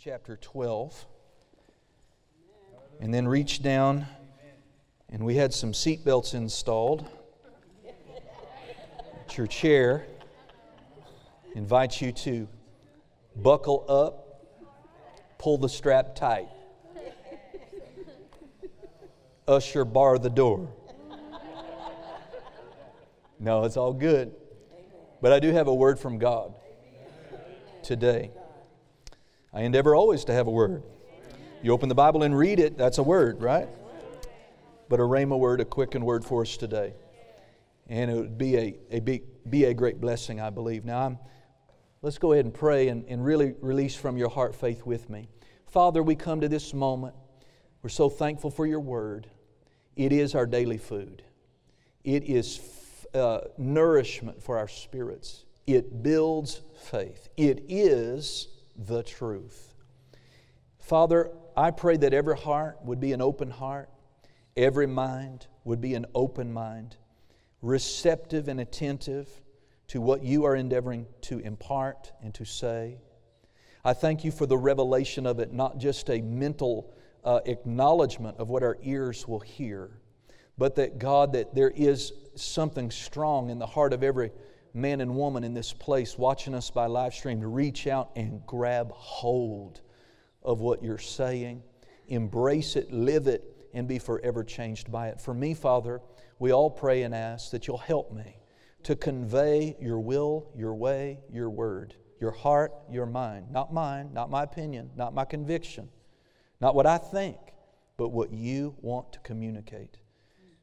Chapter 12. And then reach down, and we had some seat belts installed at your chair. Invite you to buckle up, pull the strap tight, usher bar the door. No, it's all good. But I do have a word from God today. I endeavor always to have a word. You open the Bible and read it, that's a word, right? But a rhema word, a quickened word for us today. And it would be a, a be, be a great blessing, I believe. Now, I'm, let's go ahead and pray and, and really release from your heart faith with me. Father, we come to this moment. We're so thankful for your word. It is our daily food, it is uh, nourishment for our spirits, it builds faith. It is the truth. Father, I pray that every heart would be an open heart, every mind would be an open mind, receptive and attentive to what you are endeavoring to impart and to say. I thank you for the revelation of it, not just a mental uh, acknowledgement of what our ears will hear, but that God, that there is something strong in the heart of every man and woman in this place watching us by live stream to reach out and grab hold of what you're saying, embrace it, live it, and be forever changed by it. For me, Father, we all pray and ask that you'll help me to convey your will, your way, your word, your heart, your mind. Not mine, not my opinion, not my conviction, not what I think, but what you want to communicate.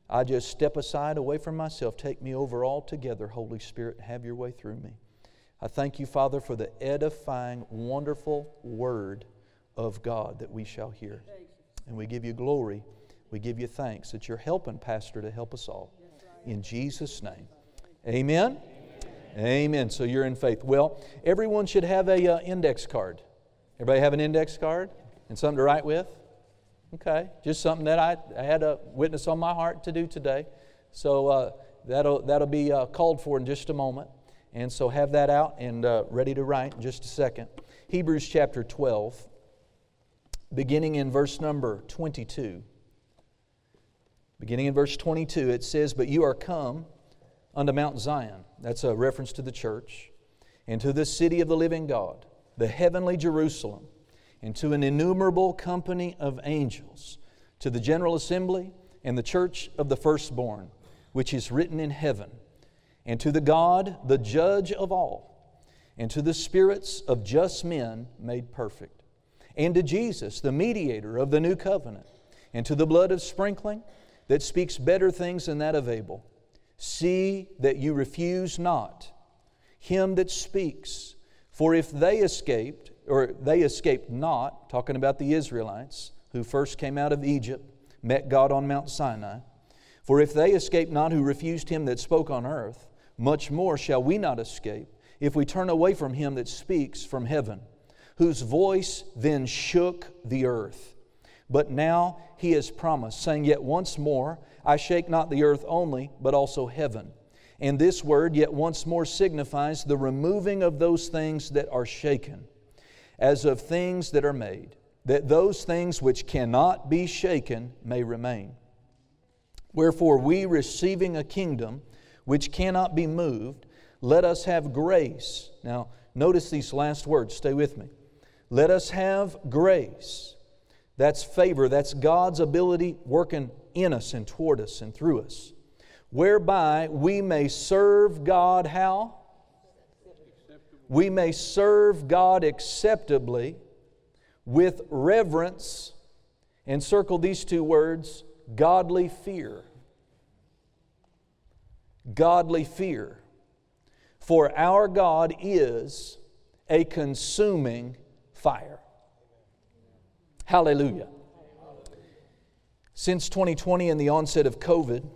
I just step aside away from myself. Take me over altogether, Holy Spirit. Have your way through me. I thank you, Father, for the edifying, wonderful word of God that we shall hear. And we give you glory. We give you thanks that you're helping, Pastor, to help us all. In Jesus' name. Amen. Amen. So you're in faith. Well, everyone should have a uh, index card. Everybody have an index card and something to write with? Okay, just something that I, I had a witness on my heart to do today. So uh, that'll, that'll be uh, called for in just a moment. And so have that out and uh, ready to write in just a second. Hebrews chapter 12, beginning in verse number 22. Beginning in verse 22, it says, But you are come unto Mount Zion. That's a reference to the church. And to the city of the living God, the heavenly Jerusalem and to an innumerable company of angels, to the general assembly and the church of the firstborn, which is written in heaven, and to the God, the judge of all, and to the spirits of just men made perfect, and to Jesus, the mediator of the new covenant, and to the blood of sprinkling that speaks better things than that of Abel. See that you refuse not him that speaks, for if they escaped, or they escaped not, talking about the Israelites who first came out of Egypt, met God on Mount Sinai. For if they escaped not who refused him that spoke on earth, much more shall we not escape if we turn away from him that speaks from heaven, whose voice then shook the earth. But now he has promised, saying, Yet once more I shake not the earth only, but also heaven. And this word, yet once more, signifies the removing of those things that are shaken as of things that are made, that those things which cannot be shaken may remain. Wherefore, we receiving a kingdom which cannot be moved, let us have grace. Now, notice these last words, stay with me. Let us have grace. That's favor, that's God's ability working in us and toward us and through us, whereby we may serve God how? We may serve God acceptably with reverence, and circle these two words godly fear. Godly fear. For our God is a consuming fire. Hallelujah. Since 2020 and the onset of COVID,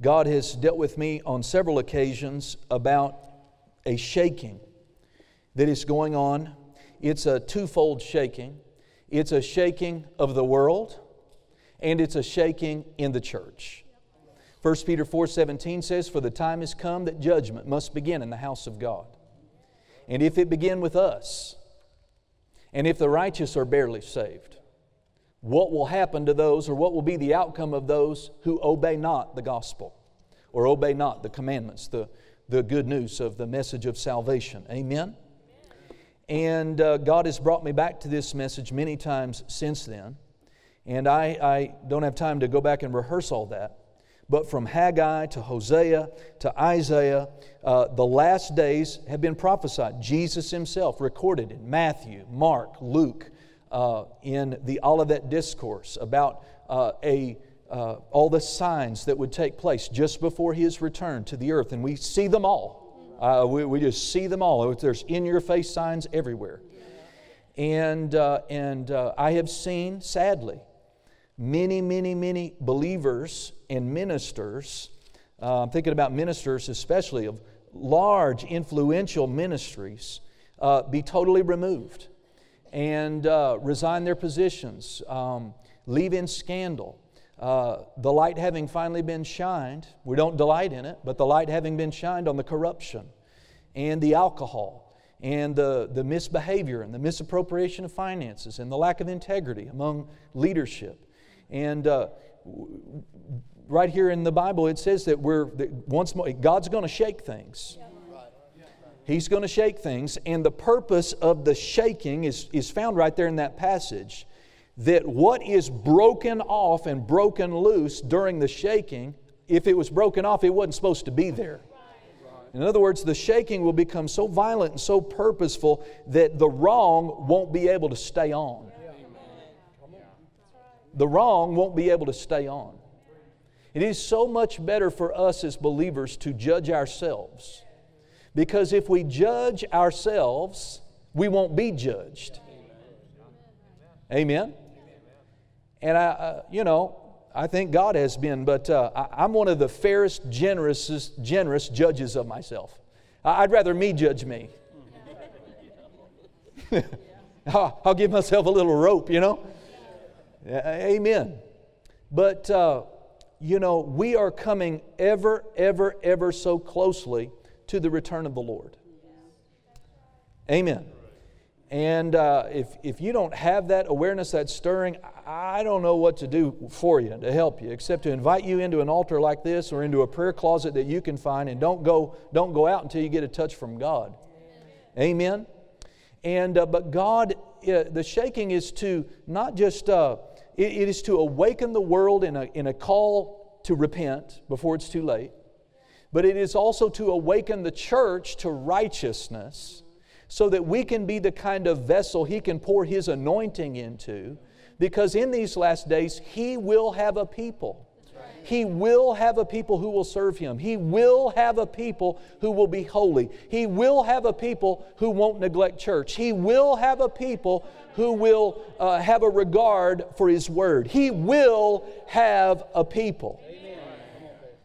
God has dealt with me on several occasions about a shaking that is going on. It's a twofold shaking it's a shaking of the world, and it's a shaking in the church. 1 Peter 4:17 says, "For the time has come that judgment must begin in the house of God. And if it begin with us, And if the righteous are barely saved, what will happen to those, or what will be the outcome of those who obey not the gospel, or obey not the commandments, the, the good news of the message of salvation? Amen? And uh, God has brought me back to this message many times since then. And I, I don't have time to go back and rehearse all that. But from Haggai to Hosea to Isaiah, uh, the last days have been prophesied. Jesus himself recorded in Matthew, Mark, Luke, uh, in the Olivet Discourse about uh, a, uh, all the signs that would take place just before his return to the earth. And we see them all. Uh, we, we just see them all. There's in your face signs everywhere. And, uh, and I have seen, sadly, many, many, many believers and ministers, uh, I'm thinking about ministers especially of large, influential ministries, uh, be totally removed and uh, resign their positions, um, leave in scandal. Uh, the light having finally been shined, we don't delight in it, but the light having been shined on the corruption and the alcohol and the, the misbehavior and the misappropriation of finances and the lack of integrity among leadership and uh, right here in the Bible, it says that we're that once more, God's going to shake things. He's going to shake things, and the purpose of the shaking is, is found right there in that passage. That what is broken off and broken loose during the shaking, if it was broken off, it wasn't supposed to be there. In other words, the shaking will become so violent and so purposeful that the wrong won't be able to stay on the wrong won't be able to stay on. It is so much better for us as believers to judge ourselves. Because if we judge ourselves, we won't be judged. Amen? And I, uh, you know, I think God has been, but uh, I, am one of the fairest, generous, generous judges of myself. I'd rather me judge me. I'll give myself a little rope, you know? Amen. But, uh, you know, we are coming ever, ever, ever so closely to the return of the Lord. Amen. And uh, if, if you don't have that awareness, that stirring, I don't know what to do for you to help you, except to invite you into an altar like this or into a prayer closet that you can find, and don't go, don't go out until you get a touch from God. Amen. And uh, but God, uh, the shaking is to not just uh, it, it is to awaken the world in a, in a call to repent before it's too late, but it is also to awaken the church to righteousness so that we can be the kind of vessel He can pour His anointing into. Because in these last days, He will have a people he will have a people who will serve Him. He will have a people who will be holy. He will have a people who won't neglect church. He will have a people who will uh, have a regard for His Word. He will have a people. Amen.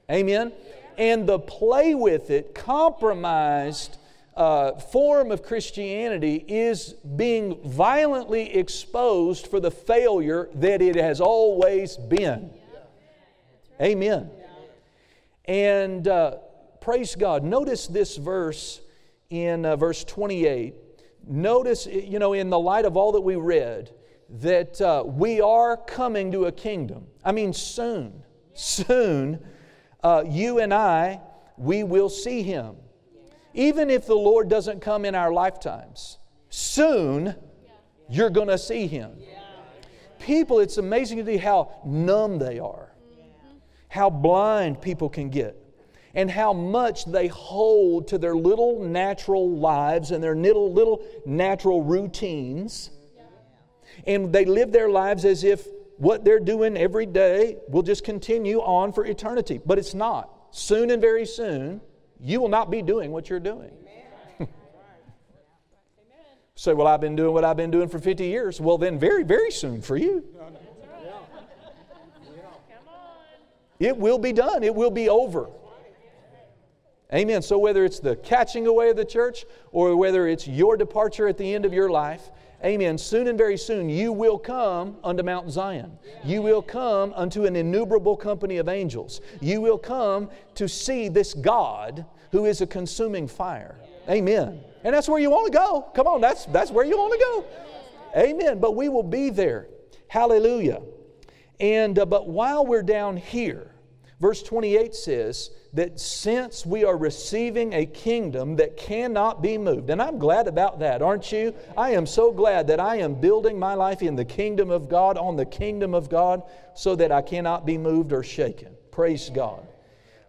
Amen? And the play with it, compromised uh, form of Christianity is being violently exposed for the failure that it has always been. Amen. And uh, praise God. Notice this verse in uh, verse 28. Notice, you know, in the light of all that we read, that uh, we are coming to a kingdom. I mean, soon, soon, uh, you and I, we will see Him. Even if the Lord doesn't come in our lifetimes, soon you're going to see Him. People, it's amazing to see how numb they are how blind people can get and how much they hold to their little natural lives and their little, little natural routines. And they live their lives as if what they're doing every day will just continue on for eternity. But it's not. Soon and very soon, you will not be doing what you're doing. Say, well, I've been doing what I've been doing for 50 years. Well, then, very, very soon for you. It will be done, it will be over. Amen. So, whether it's the catching away of the church or whether it's your departure at the end of your life, amen, soon and very soon you will come unto Mount Zion. You will come unto an innumerable company of angels. You will come to see this God who is a consuming fire. Amen. And that's where you want to go. Come on, that's, that's where you want to go. Amen. But we will be there. Hallelujah. And uh, but while we're down here, verse 28 says that since we are receiving a kingdom that cannot be moved, and I'm glad about that, aren't you? I am so glad that I am building my life in the kingdom of God, on the kingdom of God, so that I cannot be moved or shaken. Praise God.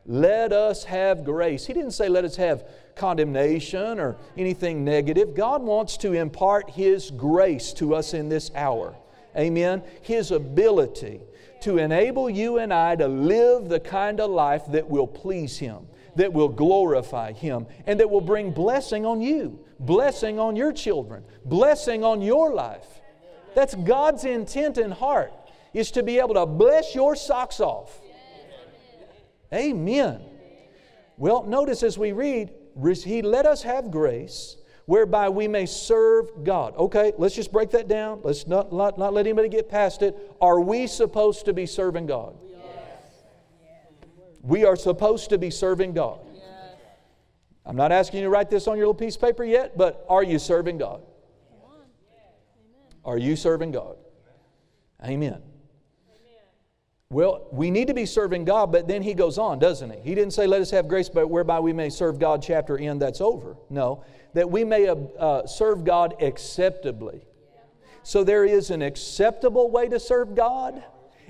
Let us have grace. He didn't say let us have condemnation or anything negative. God wants to impart His grace to us in this hour. Amen. His ability to enable you and I to live the kind of life that will please Him, that will glorify Him, and that will bring blessing on you, blessing on your children, blessing on your life. That's God's intent and heart, is to be able to bless your socks off Amen. Well, notice as we read, He let us have grace whereby we may serve God. Okay, let's just break that down. Let's not, not, not let anybody get past it. Are we supposed to be serving God? Yes. We are supposed to be serving God. Yes. I'm not asking you to write this on your little piece of paper yet, but are you serving God? Are you serving God? Amen. Well, we need to be serving God, but then he goes on, doesn't he? He didn't say, let us have grace but whereby we may serve God, chapter end, that's over. No, that we may uh, uh, serve God acceptably. So there is an acceptable way to serve God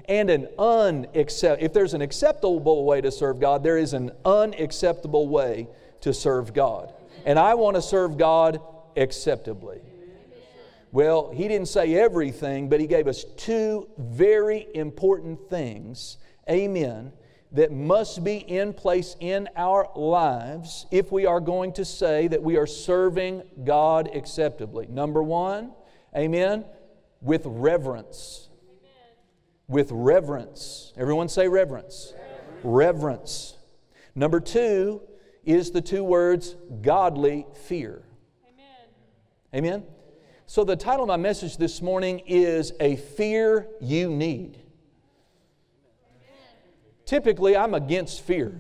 and an unacceptable. If there's an acceptable way to serve God, there is an unacceptable way to serve God. And I want to serve God acceptably. Well, he didn't say everything, but he gave us two very important things, amen, that must be in place in our lives if we are going to say that we are serving God acceptably. Number one, amen, with reverence. Amen. With reverence. Everyone say reverence. reverence. Reverence. Number two is the two words godly fear. Amen. Amen. So, the title of my message this morning is A Fear You Need. Typically, I'm against fear.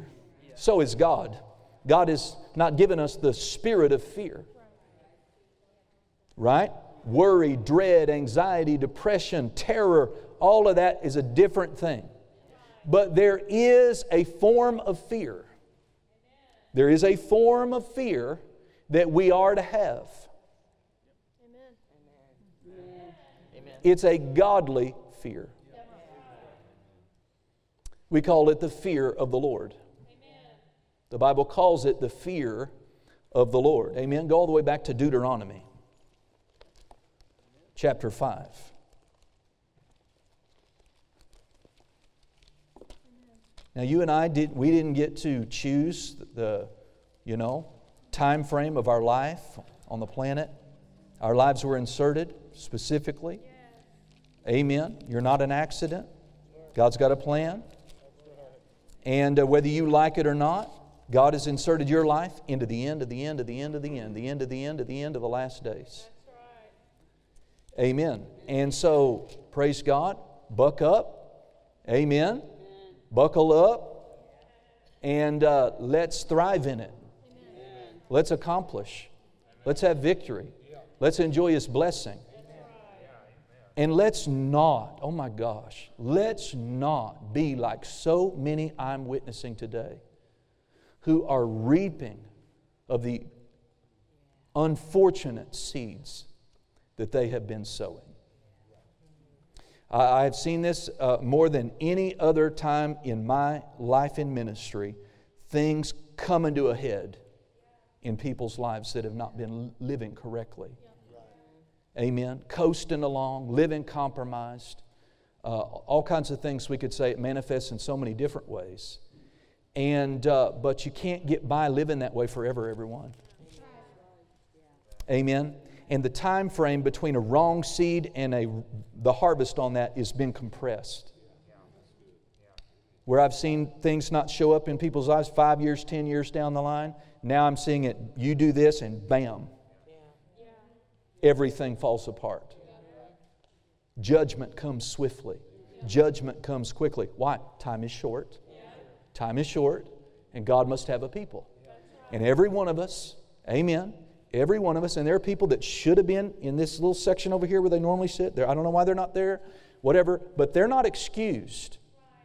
So is God. God has not given us the spirit of fear. Right? Worry, dread, anxiety, depression, terror, all of that is a different thing. But there is a form of fear. There is a form of fear that we are to have. Amen. It's a godly fear. We call it the fear of the Lord. The Bible calls it the fear of the Lord. Amen. Go all the way back to Deuteronomy chapter 5. Now you and I did we didn't get to choose the you know time frame of our life on the planet. Our lives were inserted specifically. Amen. You're not an accident. God's got a plan. And uh, whether you like it or not, God has inserted your life into the end of the end of the end of the end, the end of the end of the end of the last days. Amen. And so, praise God. Buck up. Amen. Buckle up. And uh, let's thrive in it. Let's accomplish. Let's have victory. Let's enjoy His blessing. And let's not, oh my gosh, let's not be like so many I'm witnessing today who are reaping of the unfortunate seeds that they have been sowing. I have seen this uh, more than any other time in my life in ministry. Things coming to a head in people's lives that have not been living correctly. Amen. Coasting along, living compromised. Uh, all kinds of things we could say it manifests in so many different ways. And, uh, but you can't get by living that way forever, everyone. Amen. And the time frame between a wrong seed and a, the harvest on that has been compressed. Where I've seen things not show up in people's lives five years, ten years down the line, now I'm seeing it, you do this, and bam, everything falls apart. Judgment comes swiftly, judgment comes quickly. Why? Time is short. Time is short, and God must have a people. And every one of us, amen, Every one of us. And there are people that should have been in this little section over here where they normally sit. There, I don't know why they're not there, whatever, but they're not excused.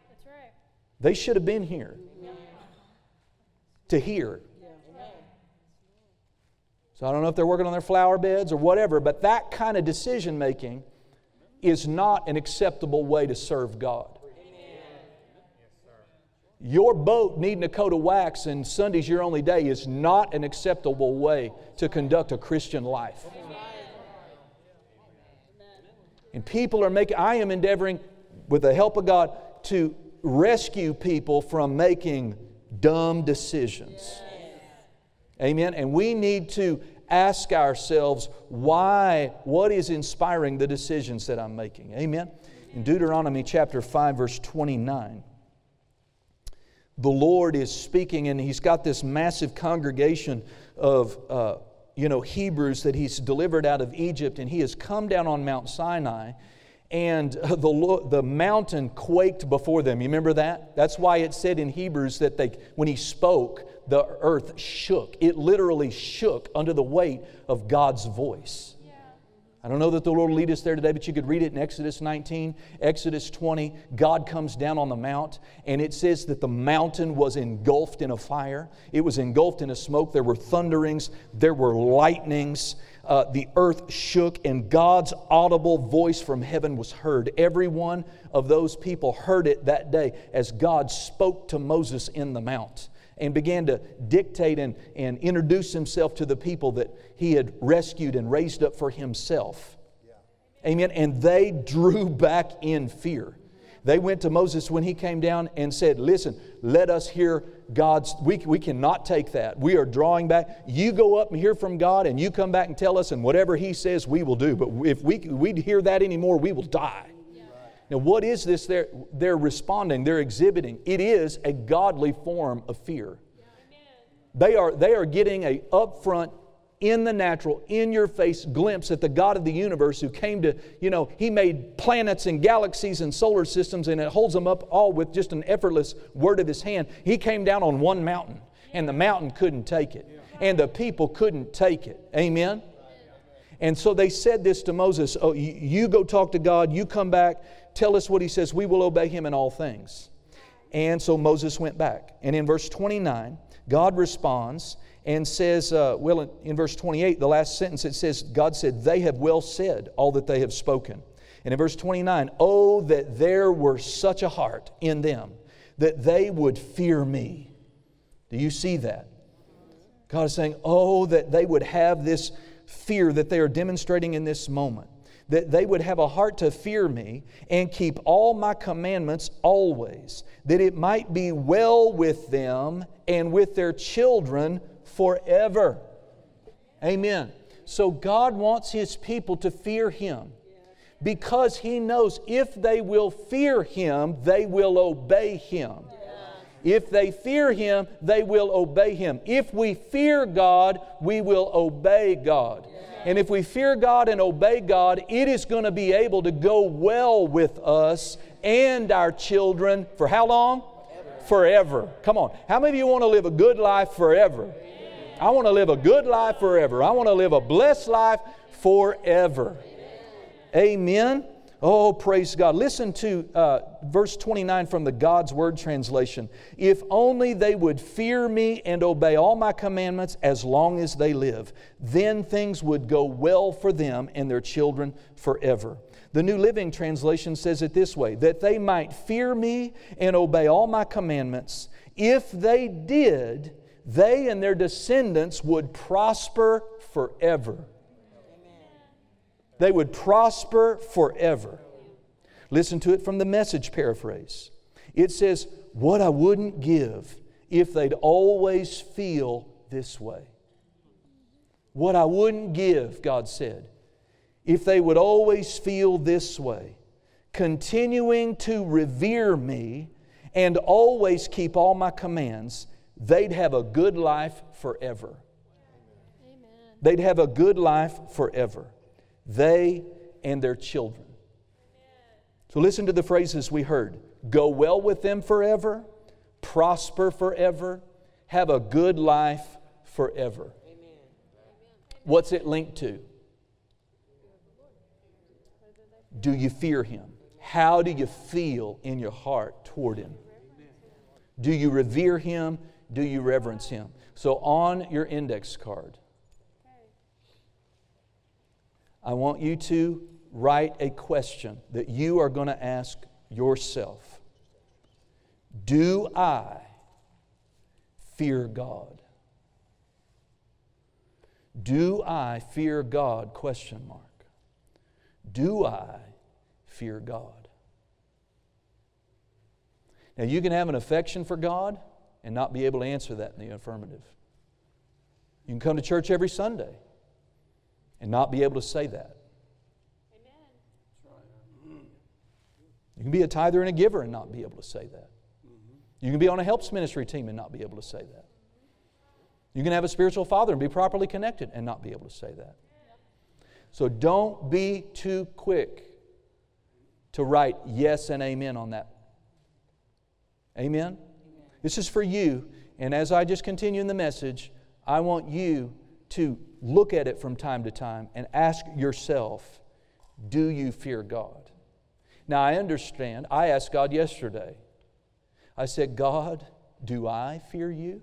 That's right. They should have been here to hear. So I don't know if they're working on their flower beds or whatever, but that kind of decision making is not an acceptable way to serve God. Your boat needing a coat of wax and Sunday's your only day is not an acceptable way to conduct a Christian life. And people are making, I am endeavoring, with the help of God, to rescue people from making dumb decisions. Amen. And we need to ask ourselves why, what is inspiring the decisions that I'm making. Amen. In Deuteronomy chapter 5, verse 29 the Lord is speaking, and He's got this massive congregation of, uh, you know, Hebrews that He's delivered out of Egypt, and He has come down on Mount Sinai, and the, the mountain quaked before them. You remember that? That's why it said in Hebrews that they, when He spoke, the earth shook. It literally shook under the weight of God's voice. I don't know that the Lord will lead us there today, but you could read it in Exodus 19, Exodus 20. God comes down on the mount, and it says that the mountain was engulfed in a fire. It was engulfed in a smoke. There were thunderings, there were lightnings. Uh, the earth shook, and God's audible voice from heaven was heard. Every one of those people heard it that day as God spoke to Moses in the mount and began to dictate and, and introduce himself to the people that he had rescued and raised up for himself. Yeah. Amen. And they drew back in fear. They went to Moses when he came down and said, Listen, let us hear God's. We, we cannot take that. We are drawing back. You go up and hear from God, and you come back and tell us, and whatever He says, we will do. But if we, we hear that anymore, we will die. Now, what is this they're, they're responding, they're exhibiting? It is a godly form of fear. They are, they are getting a upfront, in the natural, in your face glimpse at the God of the universe who came to, you know, He made planets and galaxies and solar systems and it holds them up all with just an effortless word of His hand. He came down on one mountain and the mountain couldn't take it and the people couldn't take it. Amen? And so they said this to Moses Oh, you go talk to God, you come back, tell us what he says, we will obey him in all things. And so Moses went back. And in verse 29, God responds and says, uh, well, in, in verse 28, the last sentence, it says, God said, They have well said all that they have spoken. And in verse 29, oh, that there were such a heart in them that they would fear me. Do you see that? God is saying, oh, that they would have this fear that they are demonstrating in this moment that they would have a heart to fear me and keep all my commandments always, that it might be well with them and with their children forever. Amen. So God wants His people to fear Him because He knows if they will fear Him, they will obey Him. If they fear Him, they will obey Him. If we fear God, we will obey God. And if we fear God and obey God, it is going to be able to go well with us and our children for how long? Forever. Come on. How many of you want to live a good life forever? I want to live a good life forever. I want to live a blessed life forever. Amen. Oh, praise God. Listen to uh, verse 29 from the God's Word translation. If only they would fear me and obey all my commandments as long as they live, then things would go well for them and their children forever. The New Living Translation says it this way that they might fear me and obey all my commandments. If they did, they and their descendants would prosper forever. They would prosper forever. Listen to it from the message paraphrase. It says, What I wouldn't give if they'd always feel this way. What I wouldn't give, God said, if they would always feel this way, continuing to revere me and always keep all my commands, they'd have a good life forever. Amen. They'd have a good life forever they and their children. So listen to the phrases we heard go well with them forever, prosper forever, have a good life forever. Amen. What's it linked to? Do you fear Him? How do you feel in your heart toward Him? Do you revere Him? Do you reverence Him? So, on your index card, I want you to write a question that you are going to ask yourself Do I fear God? Do I fear God? Question mark. Do I fear God? Now, you can have an affection for God and not be able to answer that in the affirmative. You can come to church every Sunday and not be able to say that. You can be a tither and a giver and not be able to say that. You can be on a helps ministry team and not be able to say that. You can have a spiritual father and be properly connected and not be able to say that. So don't be too quick to write yes and amen on that. Amen? This is for you. And as I just continue in the message, I want you to look at it from time to time and ask yourself do you fear God? Now, I understand. I asked God yesterday. I said, God, do I fear you?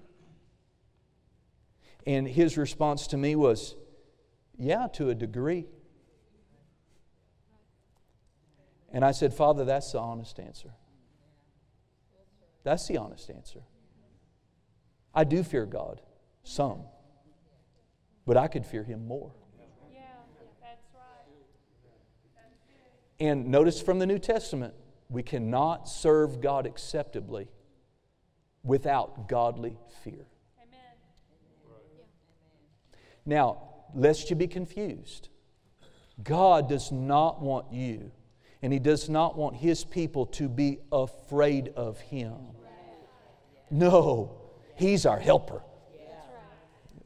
And his response to me was, Yeah, to a degree. And I said, Father, that's the honest answer. That's the honest answer. I do fear God, some, but I could fear Him more. Yeah, that's right. And notice from the New Testament, we cannot serve God acceptably without godly fear. Now, lest you be confused, God does not want you, and He does not want His people to be afraid of Him. No, He's our helper.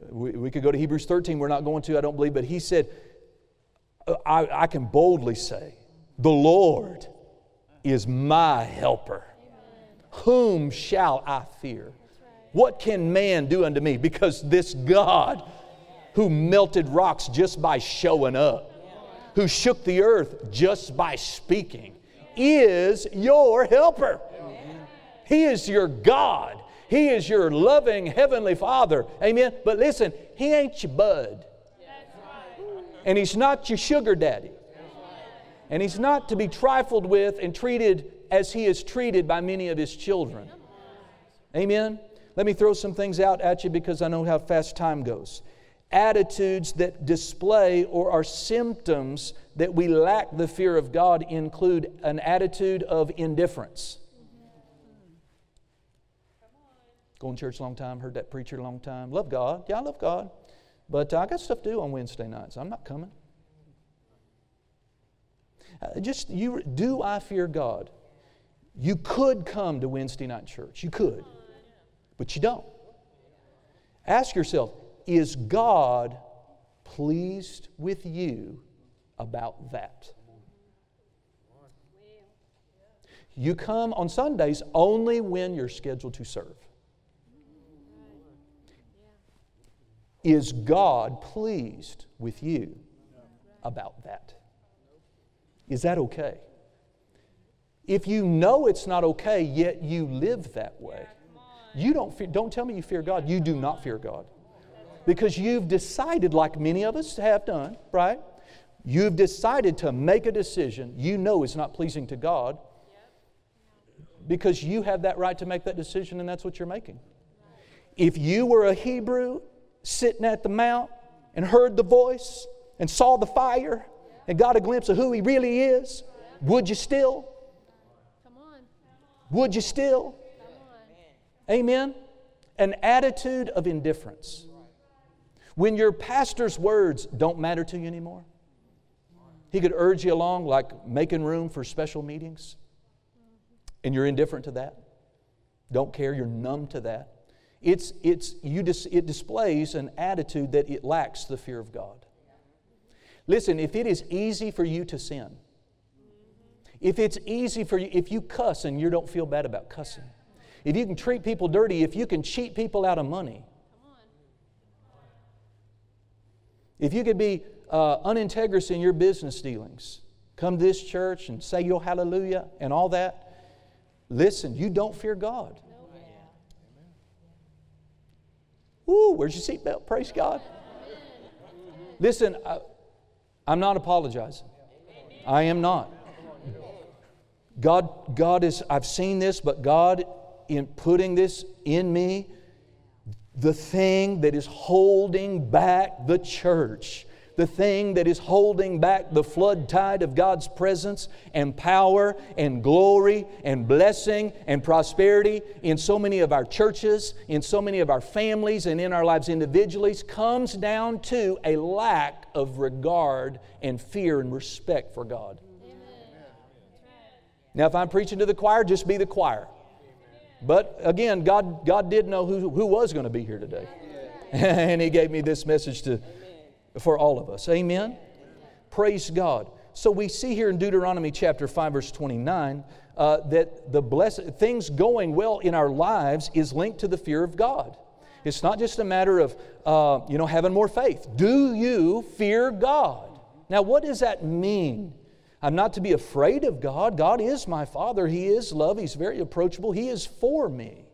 We, we could go to Hebrews 13, we're not going to, I don't believe, but He said, I, I can boldly say, The Lord is my helper. Whom shall I fear? What can man do unto me? Because this God who melted rocks just by showing up, who shook the earth just by speaking, is your helper. He is your God. He is your loving Heavenly Father. Amen. But listen, He ain't your bud. And He's not your sugar daddy. And He's not to be trifled with and treated as He is treated by many of His children. Amen. Let me throw some things out at you because I know how fast time goes attitudes that display or are symptoms that we lack the fear of God include an attitude of indifference. Going to church a long time, heard that preacher a long time. Love God. Yeah, I love God. But I got stuff to do on Wednesday nights. I'm not coming. Uh, just you do I fear God? You could come to Wednesday night church. You could. But you don't. Ask yourself, is God pleased with you about that? You come on Sundays only when you're scheduled to serve. Is God pleased with you about that? Is that okay? If you know it's not okay, yet you live that way, you don't, don't tell me you fear God. You do not fear God because you've decided, like many of us have done, right? You've decided to make a decision you know is not pleasing to God because you have that right to make that decision and that's what you're making. If you were a Hebrew sitting at the mount and heard the voice and saw the fire and got a glimpse of who he really is, would you still? Would you still? Amen? An attitude of indifference. When your pastor's words don't matter to you anymore, he could urge you along like making room for special meetings, and you're indifferent to that. Don't care, you're numb to that. It's, it's, you dis, it displays an attitude that it lacks the fear of God. Listen, if it is easy for you to sin, if it's easy for you, if you cuss and you don't feel bad about cussing, if you can treat people dirty, if you can cheat people out of money, If you could be uh, unintegrous in your business dealings, come to this church and say your hallelujah and all that, listen, you don't fear God. Ooh, where's your seatbelt? Praise God. Listen, I, I'm not apologizing. I am not. God, God is, I've seen this, but God, in putting this in me, the thing that is holding back the church the thing that is holding back the flood tide of God's presence and power and glory and blessing and prosperity in so many of our churches, in so many of our families, and in our lives individually comes down to a lack of regard and fear and respect for God. Now, if I'm preaching to the choir, just be the choir. But again, God, God did know who, who was going to be here today. and He gave me this message to, for all of us. Amen? Praise God. So we see here in Deuteronomy chapter 5, verse 29, uh, that the blessed things going well in our lives is linked to the fear of God. It's not just a matter of uh, you know having more faith. Do you fear God? Now, what does that mean? I'm not to be afraid of God. God is my Father. He is love. He's very approachable. He is for me.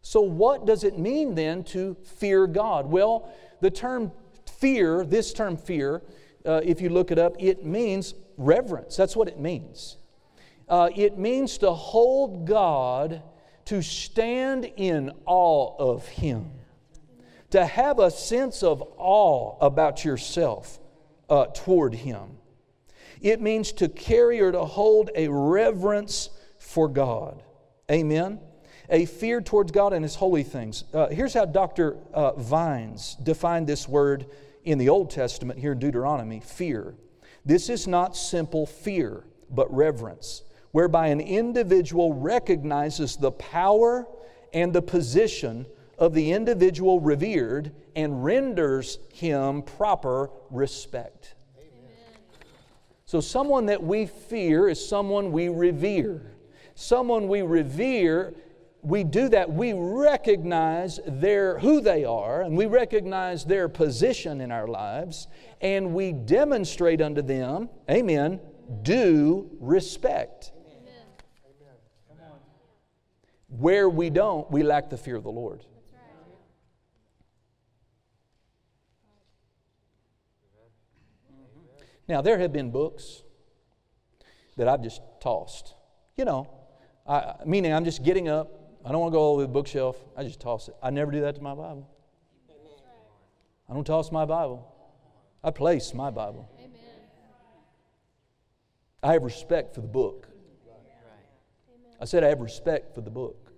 So, what does it mean then to fear God? Well, the term fear, this term fear, uh, if you look it up, it means reverence. That's what it means. Uh, it means to hold God, to stand in awe of Him, to have a sense of awe about yourself uh, toward Him. It means to carry or to hold a reverence for God. Amen? A fear towards God and His holy things. Uh, here's how Dr. Uh, Vines defined this word in the Old Testament, here in Deuteronomy fear. This is not simple fear, but reverence, whereby an individual recognizes the power and the position of the individual revered and renders him proper respect. So, someone that we fear is someone we revere. Someone we revere we do that, we recognize their, who they are and we recognize their position in our lives and we demonstrate unto them, amen, due respect. Amen. Where we don't, we lack the fear of the Lord. Now, there have been books that I've just tossed. You know, I, meaning I'm just getting up, I don't want to go over the bookshelf. I just toss it. I never do that to my Bible. I don't toss my Bible. I place my Bible. I have respect for the book. I said I have respect for the book.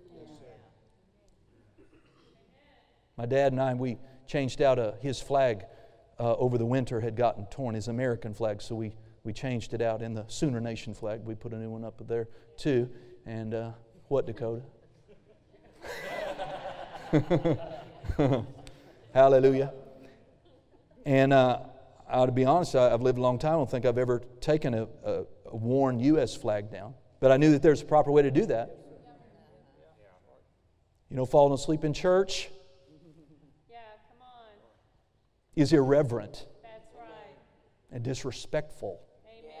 My dad and I, we changed out a, his flag uh, over the winter had gotten torn, his American flag, so we, we changed it out in the Sooner Nation flag. We put a new one up there too. And uh, what, Dakota? Hallelujah. And uh, I, to be honest, I, have lived a long time. I don't think I've ever taken a, a, a worn U.S. flag down. But I knew that there's a proper way to do that. You know, falling asleep in church. Is irreverent That's right. and disrespectful. Amen.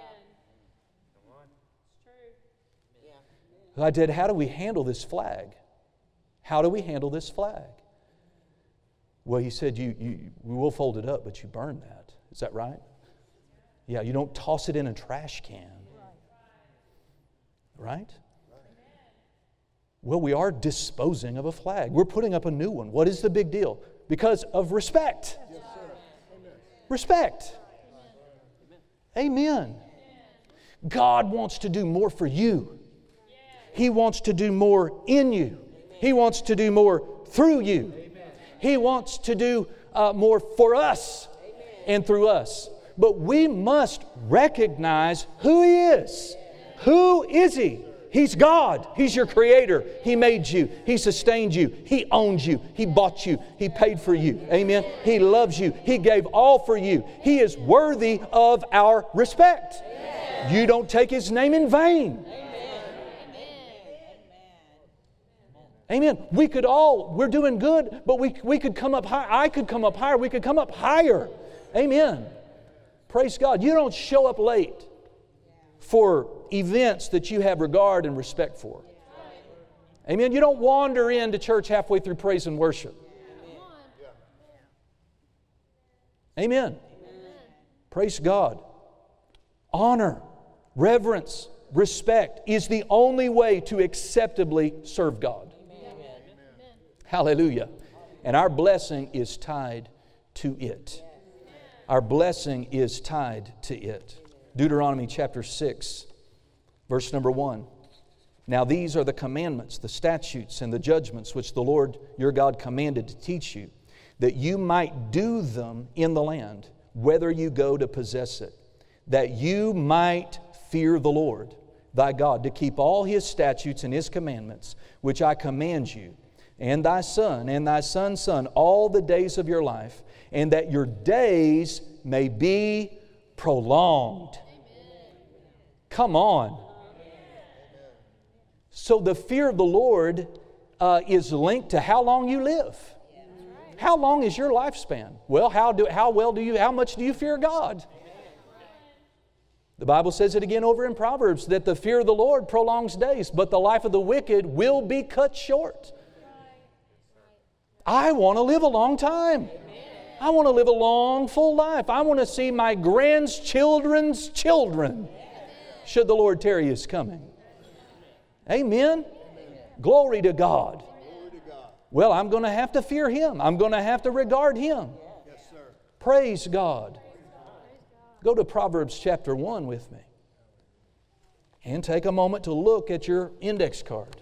Come on. It's true. I did, how do we handle this flag? How do we handle this flag? Well, he said, you, you, we will fold it up, but you burn that. Is that right? Yeah, you don't toss it in a trash can. Right? Well, we are disposing of a flag. We're putting up a new one. What is the big deal? Because of respect. Respect. Amen. God wants to do more for you. He wants to do more in you. He wants to do more through you. He wants to do uh, more for us and through us. But we must recognize who He is. Who is He? He's God. He's your creator. He made you. He sustained you. He owns you. He bought you. He paid for you. Amen. He loves you. He gave all for you. He is worthy of our respect. You don't take His name in vain. Amen. We could all, we're doing good, but we, we could come up higher. I could come up higher. We could come up higher. Amen. Praise God. You don't show up late for events that you have regard and respect for. Amen. You don't wander into church halfway through praise and worship. Amen. Praise God. Honor, reverence, respect is the only way to acceptably serve God. Hallelujah. And our blessing is tied to it. Our blessing is tied to it. Deuteronomy chapter 6, verse number 1. Now, these are the commandments, the statutes, and the judgments which the Lord your God commanded to teach you, that you might do them in the land, whether you go to possess it, that you might fear the Lord thy God, to keep all his statutes and his commandments, which I command you, and thy son, and thy son's son, all the days of your life, and that your days may be prolonged. Come on. So the fear of the Lord uh, is linked to how long you live. How long is your lifespan? Well, how, do, how well do you, how much do you fear God? The Bible says it again over in Proverbs that the fear of the Lord prolongs days, but the life of the wicked will be cut short. I want to live a long time. I want to live a long, full life. I want to see my grandchildren's children, should the Lord tarry his coming. Amen. Glory to God. Well, I'm going to have to fear Him. I'm going to have to regard Him. Yes, sir. Praise God. Go to Proverbs chapter 1 with me and take a moment to look at your index card.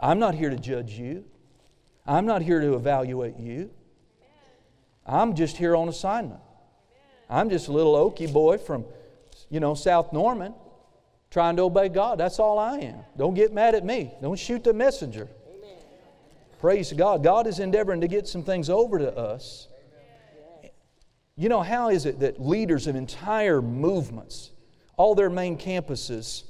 I'm not here to judge you, I'm not here to evaluate you. I'm just here on assignment. I'm just a little Okie boy from, you know, South Norman trying to obey God. That's all I am. Don't get mad at me. Don't shoot the messenger. Amen. Praise God. God is endeavoring to get some things over to us. You know, how is it that leaders of entire movements, all their main campuses,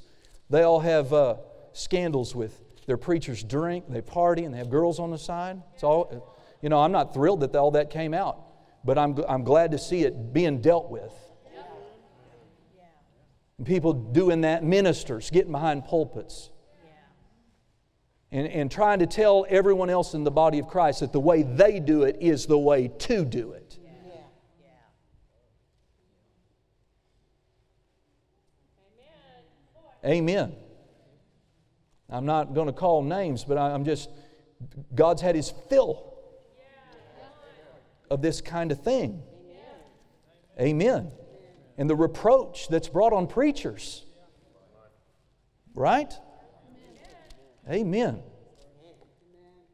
they all have uh, scandals with their preachers drink, they party, and they have girls on the side? It's all, you know, I'm not thrilled that all that came out, but I'm, I'm glad to see it being dealt with. People doing that, ministers getting behind pulpits. And, and trying to tell everyone else in the body of Christ that the way they do it is the way to do it. Amen. I'm not going to call names, but I'm just, God's had his fill of this kind of thing. Amen and the reproach that's brought on preachers. Right? Amen.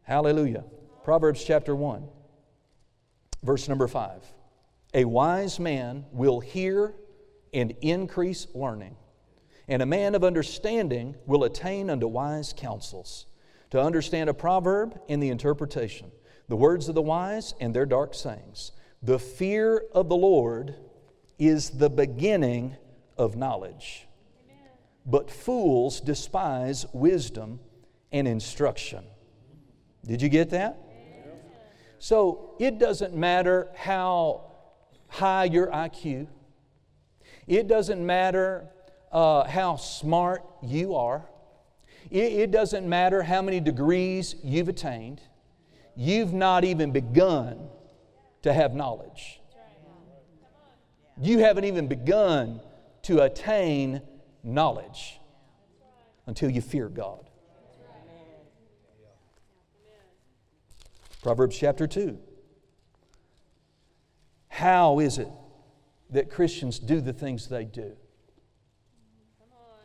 Hallelujah. Proverbs chapter 1, verse number 5. A wise man will hear and increase learning, and a man of understanding will attain unto wise counsels. To understand a proverb and the interpretation, the words of the wise and their dark sayings. The fear of the Lord is the beginning of knowledge. But fools despise wisdom and instruction. Did you get that? So it doesn't matter how high your IQ, it doesn't matter uh, how smart you are, it, it doesn't matter how many degrees you've attained, you've not even begun to have knowledge. You haven't even begun to attain knowledge until you fear God. Proverbs chapter 2. How is it that Christians do the things they do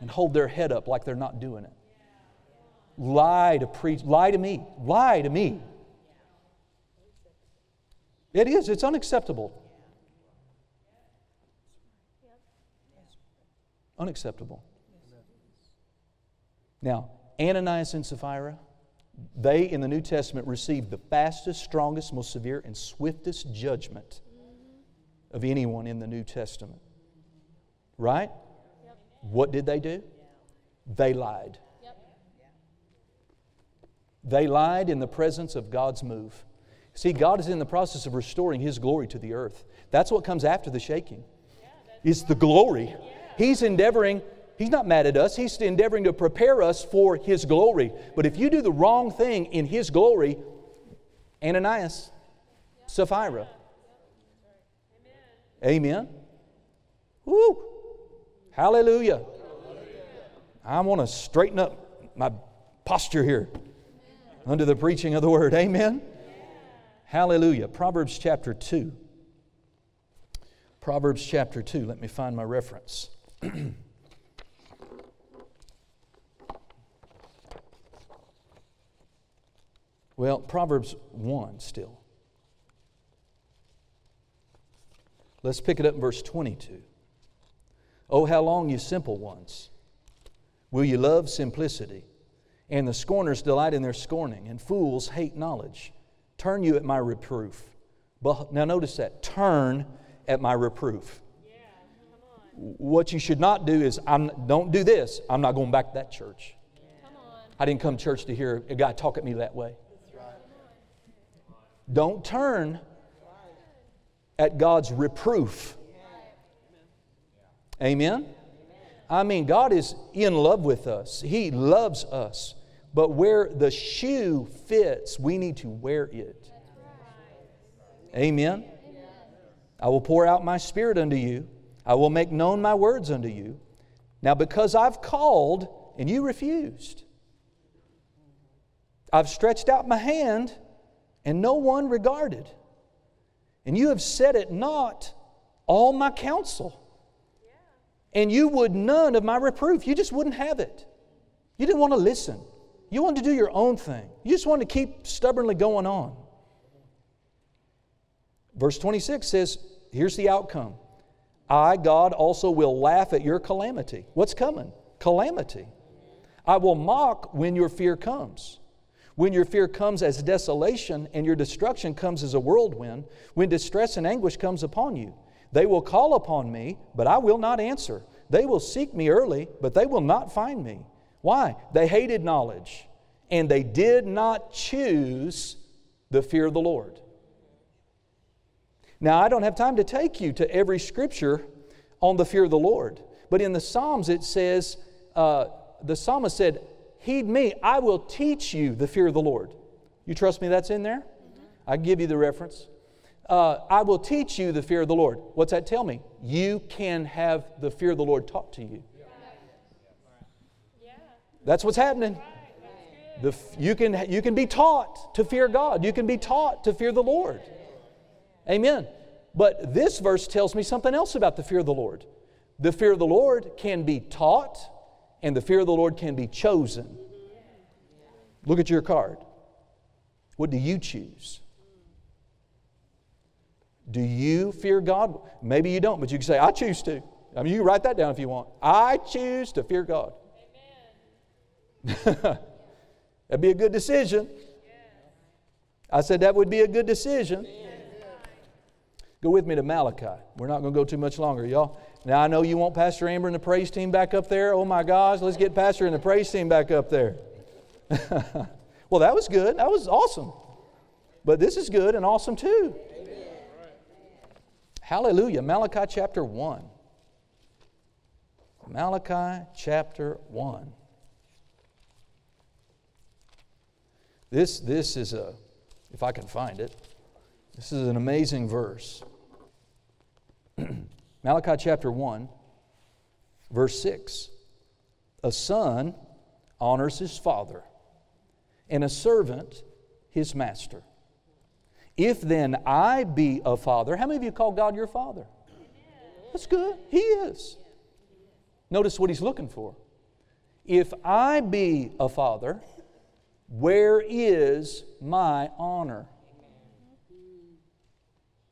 and hold their head up like they're not doing it? Lie to preach, lie to me, lie to me. It is, it's unacceptable. Unacceptable. Now, Ananias and Sapphira, they in the New Testament received the fastest, strongest, most severe, and swiftest judgment of anyone in the New Testament. Right? What did they do? They lied. They lied in the presence of God's move. See, God is in the process of restoring His glory to the earth. That's what comes after the shaking. It's the glory. He's endeavoring, He's not mad at us, He's endeavoring to prepare us for His glory. But if you do the wrong thing in His glory, Ananias, Sapphira. Amen. Woo! Hallelujah. I want to straighten up my posture here under the preaching of the word. Amen. Hallelujah. Proverbs chapter 2. Proverbs chapter 2. Let me find my reference. well, Proverbs 1 still. Let's pick it up in verse 22. Oh, how long, you simple ones, will you love simplicity? And the scorners delight in their scorning, and fools hate knowledge. Turn you at my reproof. Now, notice that turn at my reproof. What you should not do is, I'm, don't do this. I'm not going back to that church. I didn't come to church to hear a guy talk at me that way. Don't turn at God's reproof. Amen? I mean, God is in love with us, He loves us. But where the shoe fits, we need to wear it. Amen? I will pour out my spirit unto you, I will make known my words unto you. Now, because I've called and you refused, I've stretched out my hand and no one regarded. And you have set at naught all my counsel. And you would none of my reproof. You just wouldn't have it. You didn't want to listen. You wanted to do your own thing. You just wanted to keep stubbornly going on. Verse 26 says, here's the outcome I, God, also will laugh at your calamity. What's coming? Calamity. I will mock when your fear comes. When your fear comes as desolation and your destruction comes as a whirlwind, when distress and anguish comes upon you, they will call upon me, but I will not answer. They will seek me early, but they will not find me. Why? They hated knowledge, and they did not choose the fear of the Lord. Now, I don't have time to take you to every scripture on the fear of the Lord, but in the Psalms it says, uh, the psalmist said, Heed me, I will teach you the fear of the Lord. You trust me that's in there? I give you the reference. Uh, I will teach you the fear of the Lord. What's that tell me? You can have the fear of the Lord taught to you. That's what's happening. The, you, can, you can be taught to fear God. You can be taught to fear the Lord. Amen. But this verse tells me something else about the fear of the Lord. The fear of the Lord can be taught, and the fear of the Lord can be chosen. Look at your card. What do you choose? Do you fear God? Maybe you don't, but you can say, I choose to. I mean, you can write that down if you want. I choose to fear God. That'd be a good decision. I said that would be a good decision. Go with me to Malachi. We're not going to go too much longer, y'all. Now, I know you want Pastor Amber and the praise team back up there. Oh my gosh, let's get Pastor and the praise team back up there. well, that was good. That was awesome. But this is good and awesome too. Hallelujah. Malachi chapter 1. Malachi chapter 1. This, this is a, if I can find it, this is an amazing verse. Malachi chapter 1, verse 6. A son honors his father, and a servant his master. If then I be a father, how many of you call God your father? That's good. He is. Notice what he's looking for. If I be a father, where is my honor?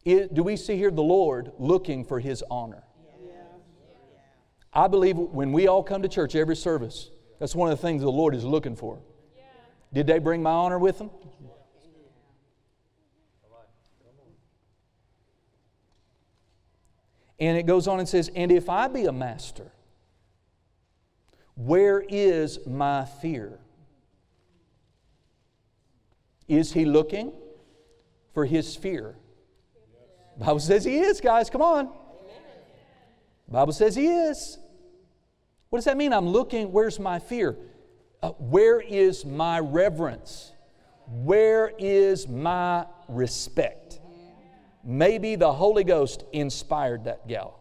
Do we see here the Lord looking for his honor? I believe when we all come to church every service, that's one of the things the Lord is looking for. Did they bring my honor with them? And it goes on and says, And if I be a master, where is my fear? Is he looking for his fear? Bible says he is, guys. Come on. Bible says he is. What does that mean? I'm looking, where's my fear? Uh, where is my reverence? Where is my respect? Maybe the Holy Ghost inspired that gal.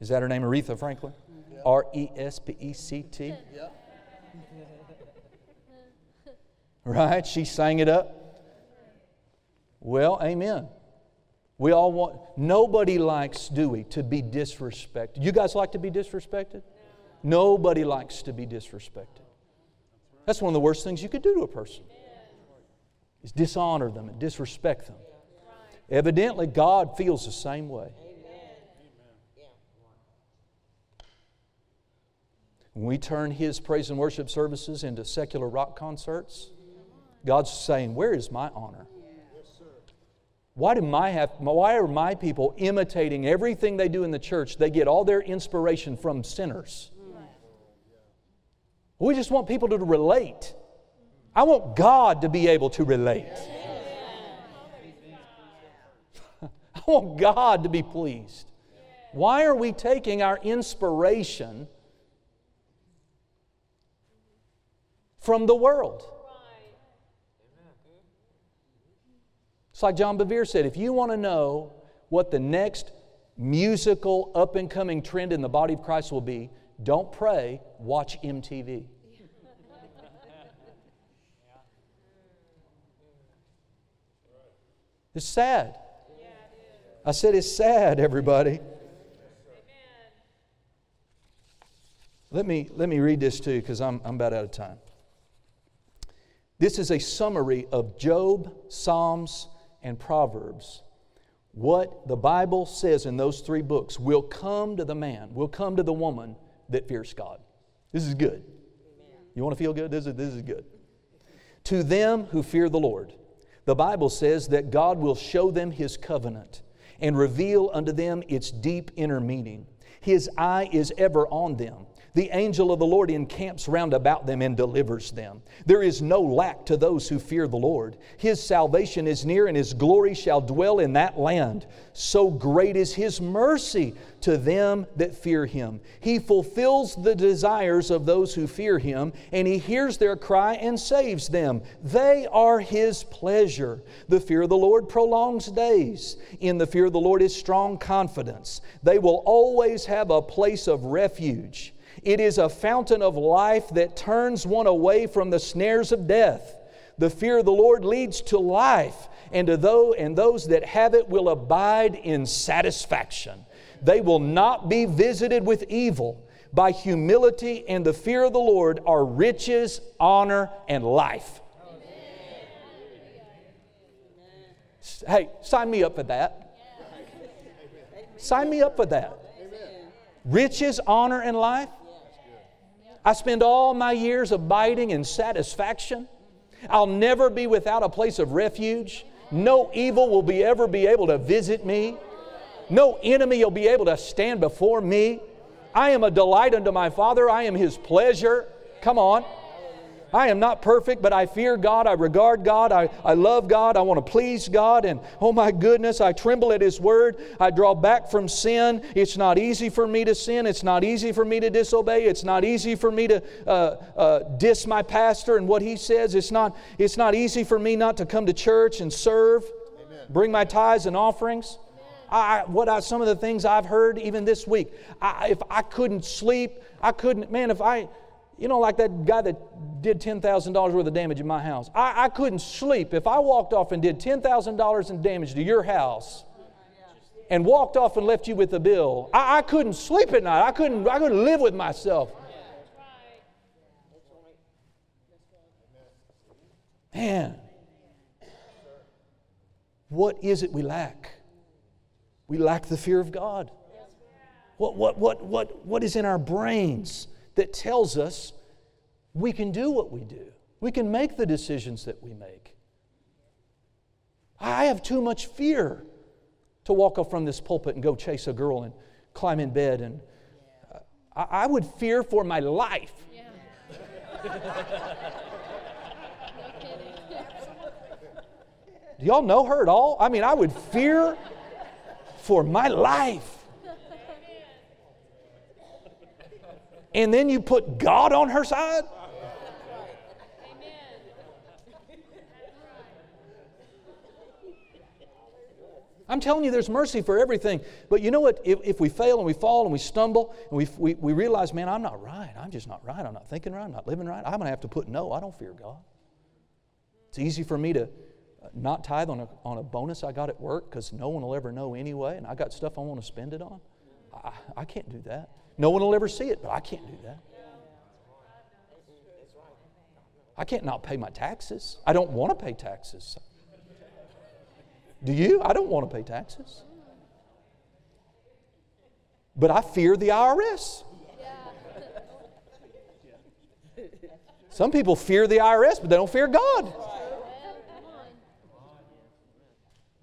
Is that her name, Aretha Franklin? R E S P E C T? Right? She sang it up. Well, amen. We all want, nobody likes, do we, to be disrespected. You guys like to be disrespected? Nobody likes to be disrespected. That's one of the worst things you could do to a person. Is dishonor them and disrespect them. Evidently, God feels the same way. When we turn His praise and worship services into secular rock concerts, God's saying, Where is my honor? Why, do my have, why are my people imitating everything they do in the church? They get all their inspiration from sinners. We just want people to relate. I want God to be able to relate. I want God to be pleased. Why are we taking our inspiration from the world? It's like John Bevere said if you want to know what the next musical up and coming trend in the body of Christ will be, don't pray, watch MTV. It's sad. I said it's sad, everybody. Let me, let me read this too, because I'm, I'm about out of time. This is a summary of Job, Psalms, and Proverbs. What the Bible says in those three books will come to the man, will come to the woman that fears God. This is good. You want to feel good? This is, this is good. To them who fear the Lord, the Bible says that God will show them His covenant and reveal unto them its deep inner meaning. His eye is ever on them the angel of the Lord encamps round about them and delivers them. There is no lack to those who fear the Lord. His salvation is near, and His glory shall dwell in that land. So great is His mercy to them that fear Him. He fulfills the desires of those who fear Him, and He hears their cry and saves them. They are His pleasure. The fear of the Lord prolongs days. In the fear of the Lord is strong confidence. They will always have a place of refuge. It is a fountain of life that turns one away from the snares of death. The fear of the Lord leads to life, and to those, and those that have it will abide in satisfaction. They will not be visited with evil. By humility and the fear of the Lord are riches, honor, and life. Hey, sign me up for that. Sign me up for that. Riches, honor, and life. I spend all my years abiding in satisfaction. I'll never be without a place of refuge. No evil will be ever be able to visit me. No enemy will be able to stand before me. I am a delight unto my Father. I am His pleasure. Come on. I am not perfect, but I fear God. I regard God. I, I love God. I want to please God. And oh my goodness, I tremble at His word. I draw back from sin. It's not easy for me to sin. It's not easy for me to disobey. It's not easy for me to uh, uh, diss my pastor and what he says. It's not, it's not easy for me not to come to church and serve, Amen. bring my tithes and offerings. I, what I, some of the things I've heard even this week. I, if I couldn't sleep, I couldn't, man, if I, you know, like that guy that did $10,000 worth of damage in my house. I, I couldn't sleep if I walked off and did $10,000 in damage to your house and walked off and left you with a bill. I, I couldn't sleep at night. I couldn't, I couldn't live with myself. Man, what is it we lack? We lack the fear of God. What, what, what, what, what is in our brains? That tells us we can do what we do. We can make the decisions that we make. I have too much fear to walk up from this pulpit and go chase a girl and climb in bed. And uh, I, I would fear for my life. Yeah. Do y'all know her at all? I mean, I would fear for my life. And then you put God on her side? I'm telling you, there's mercy for everything. But you know what? If, if we fail and we fall and we stumble and we, we, we realize, man, I'm not right. I'm just not right. I'm not thinking right. I'm not living right. I'm going to have to put no. I don't fear God. It's easy for me to uh, not tithe on a, on a bonus I got at work because no one will ever know anyway, and I got stuff I want to spend it on. I, I can't do that. No one will ever see it, but I can't do that. I can't not pay my taxes. I don't want to pay taxes. Do you? I don't want to pay taxes. But I fear the IRS. Some people fear the IRS, but they don't fear God.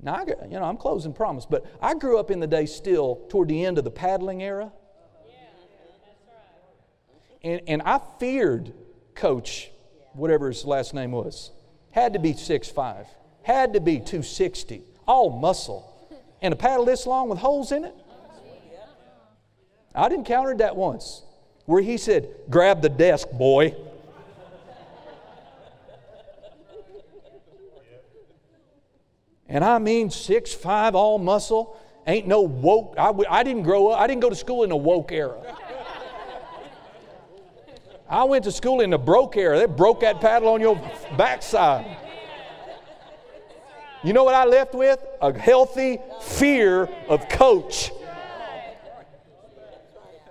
Now, I, you know, I'm closing promise, but I grew up in the day still toward the end of the paddling era. And, and I feared Coach, whatever his last name was. Had to be six five had to be 260, all muscle. And a paddle this long with holes in it? I'd encountered that once where he said, Grab the desk, boy. And I mean six five, all muscle. Ain't no woke. I, I didn't grow up, I didn't go to school in a woke era. I went to school in the broke era. They broke that paddle on your backside. You know what I left with? A healthy fear of coach.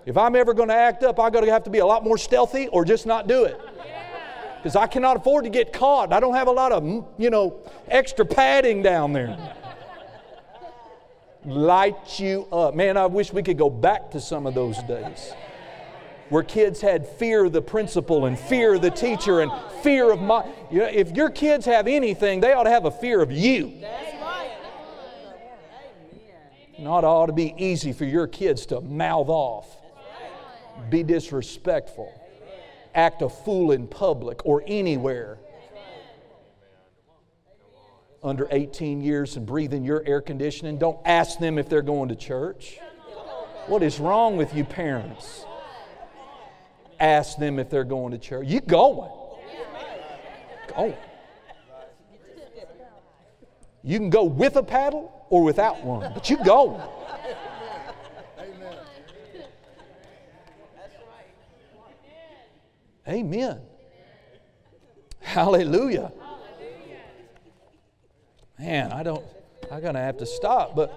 If I'm ever going to act up, I'm going to have to be a lot more stealthy or just not do it. Because I cannot afford to get caught. I don't have a lot of, you know, extra padding down there. Light you up. Man, I wish we could go back to some of those days where kids had fear of the principal and fear of the teacher and fear of my. You know, if your kids have anything, they ought to have a fear of you. Not ought to be easy for your kids to mouth off, be disrespectful, act a fool in public or anywhere. Under 18 years and breathing your air conditioning, don't ask them if they're going to church. What is wrong with you parents? Ask them if they're going to church. You going. Going. You can go with a paddle or without one, but you going. Amen. Amen. Hallelujah. Man, I don't, I'm going to have to stop, but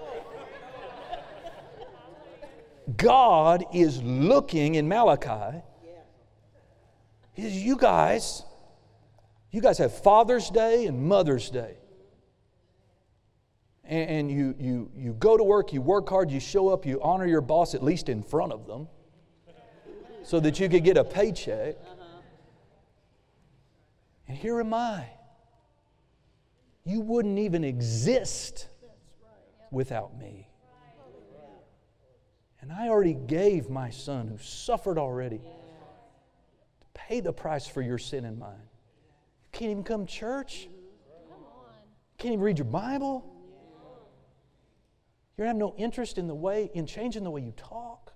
God is looking in Malachi is you guys, you guys have Father's Day and Mother's Day. And, and you, you, you go to work, you work hard, you show up, you honor your boss at least in front of them so that you could get a paycheck. And here am I. You wouldn't even exist without me. And I already gave my son who suffered already pay the price for your sin and mine. You can't even come to church. Can't even read your Bible. You have no interest in the way, in changing the way you talk.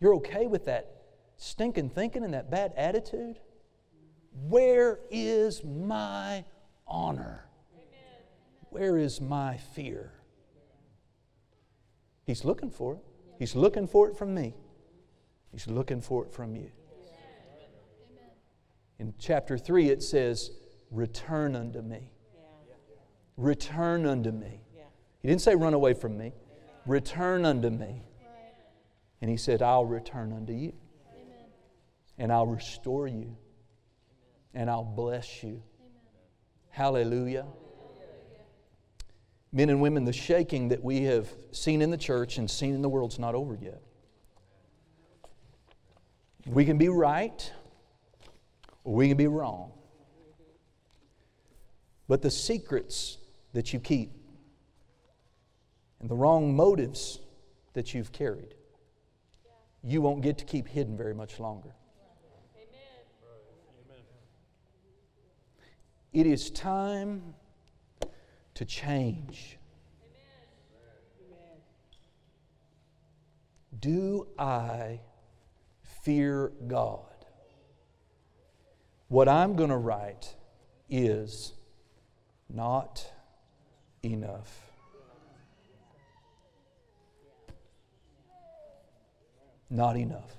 You're okay with that stinking thinking and that bad attitude? Where is my honor? Where is my fear? He's looking for it. He's looking for it from me. He's looking for it from you. In chapter 3, it says, Return unto me. Return unto me. He didn't say, Run away from me. Return unto me. And he said, I'll return unto you. And I'll restore you. And I'll bless you. Hallelujah. Men and women, the shaking that we have seen in the church and seen in the world's not over yet. We can be right or we can be wrong. But the secrets that you keep and the wrong motives that you've carried, you won't get to keep hidden very much longer. It is time to change. Do I fear God? What I'm going to write is not enough. Not enough.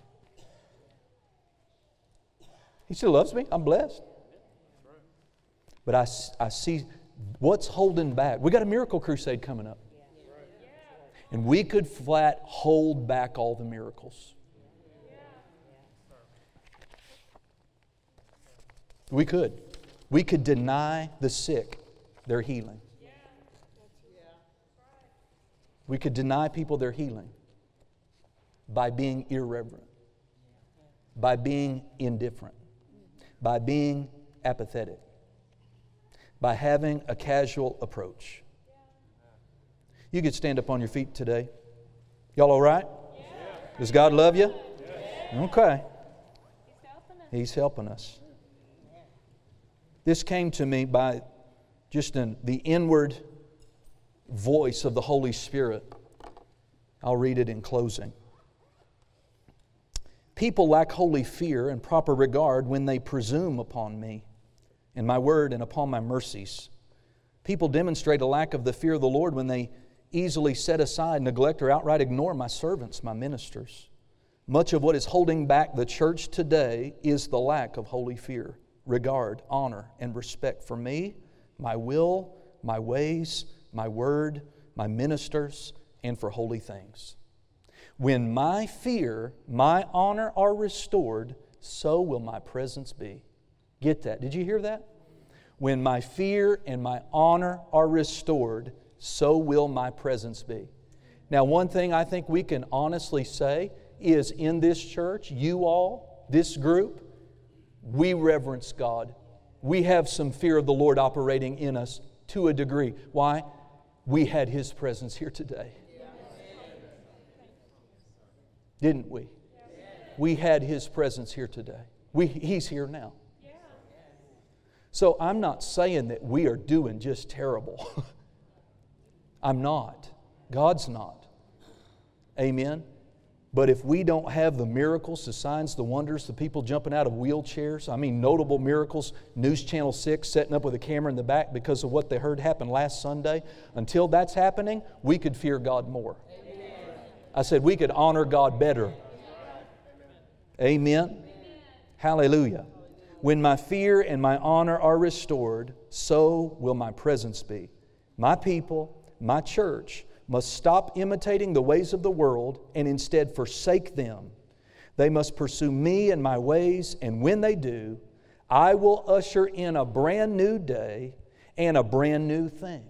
He still loves me. I'm blessed. But I, I see what's holding back. We got a miracle crusade coming up. And we could flat hold back all the miracles. We could. We could deny the sick their healing. We could deny people their healing by being irreverent, by being indifferent, by being apathetic, by having a casual approach. You could stand up on your feet today. Y'all all right? Does God love you? Okay. He's helping us. This came to me by just the inward voice of the Holy Spirit. I'll read it in closing. People lack holy fear and proper regard when they presume upon me and my word and upon my mercies. People demonstrate a lack of the fear of the Lord when they easily set aside, neglect, or outright ignore my servants, my ministers. Much of what is holding back the church today is the lack of holy fear, regard, honor, and respect for me, my will, my ways, my word, my ministers, and for holy things. When my fear, my honor are restored, so will my presence be. Get that? Did you hear that? When my fear and my honor are restored, so will my presence be. Now, one thing I think we can honestly say is in this church, you all, this group, we reverence God. We have some fear of the Lord operating in us to a degree. Why? We had His presence here today. Didn't we? We had His presence here today. We, he's here now. So I'm not saying that we are doing just terrible. I'm not. God's not. Amen. But if we don't have the miracles, the signs, the wonders, the people jumping out of wheelchairs, I mean, notable miracles, News Channel 6 setting up with a camera in the back because of what they heard happen last Sunday, until that's happening, we could fear God more. I said we could honor God better. Amen. Hallelujah. When my fear and my honor are restored, so will my presence be. My people, my church, must stop imitating the ways of the world and instead forsake them. They must pursue me and my ways, and when they do, I will usher in a brand new day and a brand new thing.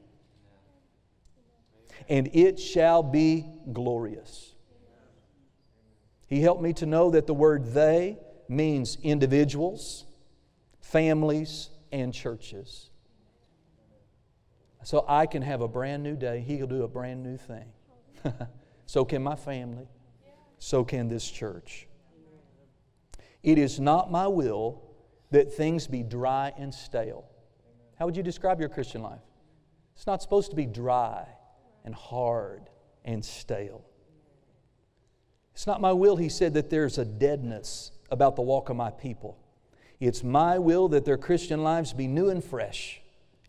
And it shall be glorious. He helped me to know that the word they means individuals, families, and churches. So I can have a brand new day. He'll do a brand new thing. so can my family. So can this church. It is not my will that things be dry and stale. How would you describe your Christian life? It's not supposed to be dry and hard and stale. It's not my will, he said, that there's a deadness about the walk of my people. It's my will that their Christian lives be new and fresh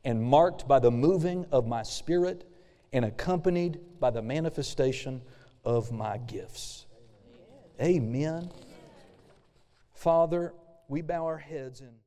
and marked by the moving of my spirit and accompanied by the manifestation of my gifts. Amen. Father, we bow our heads in.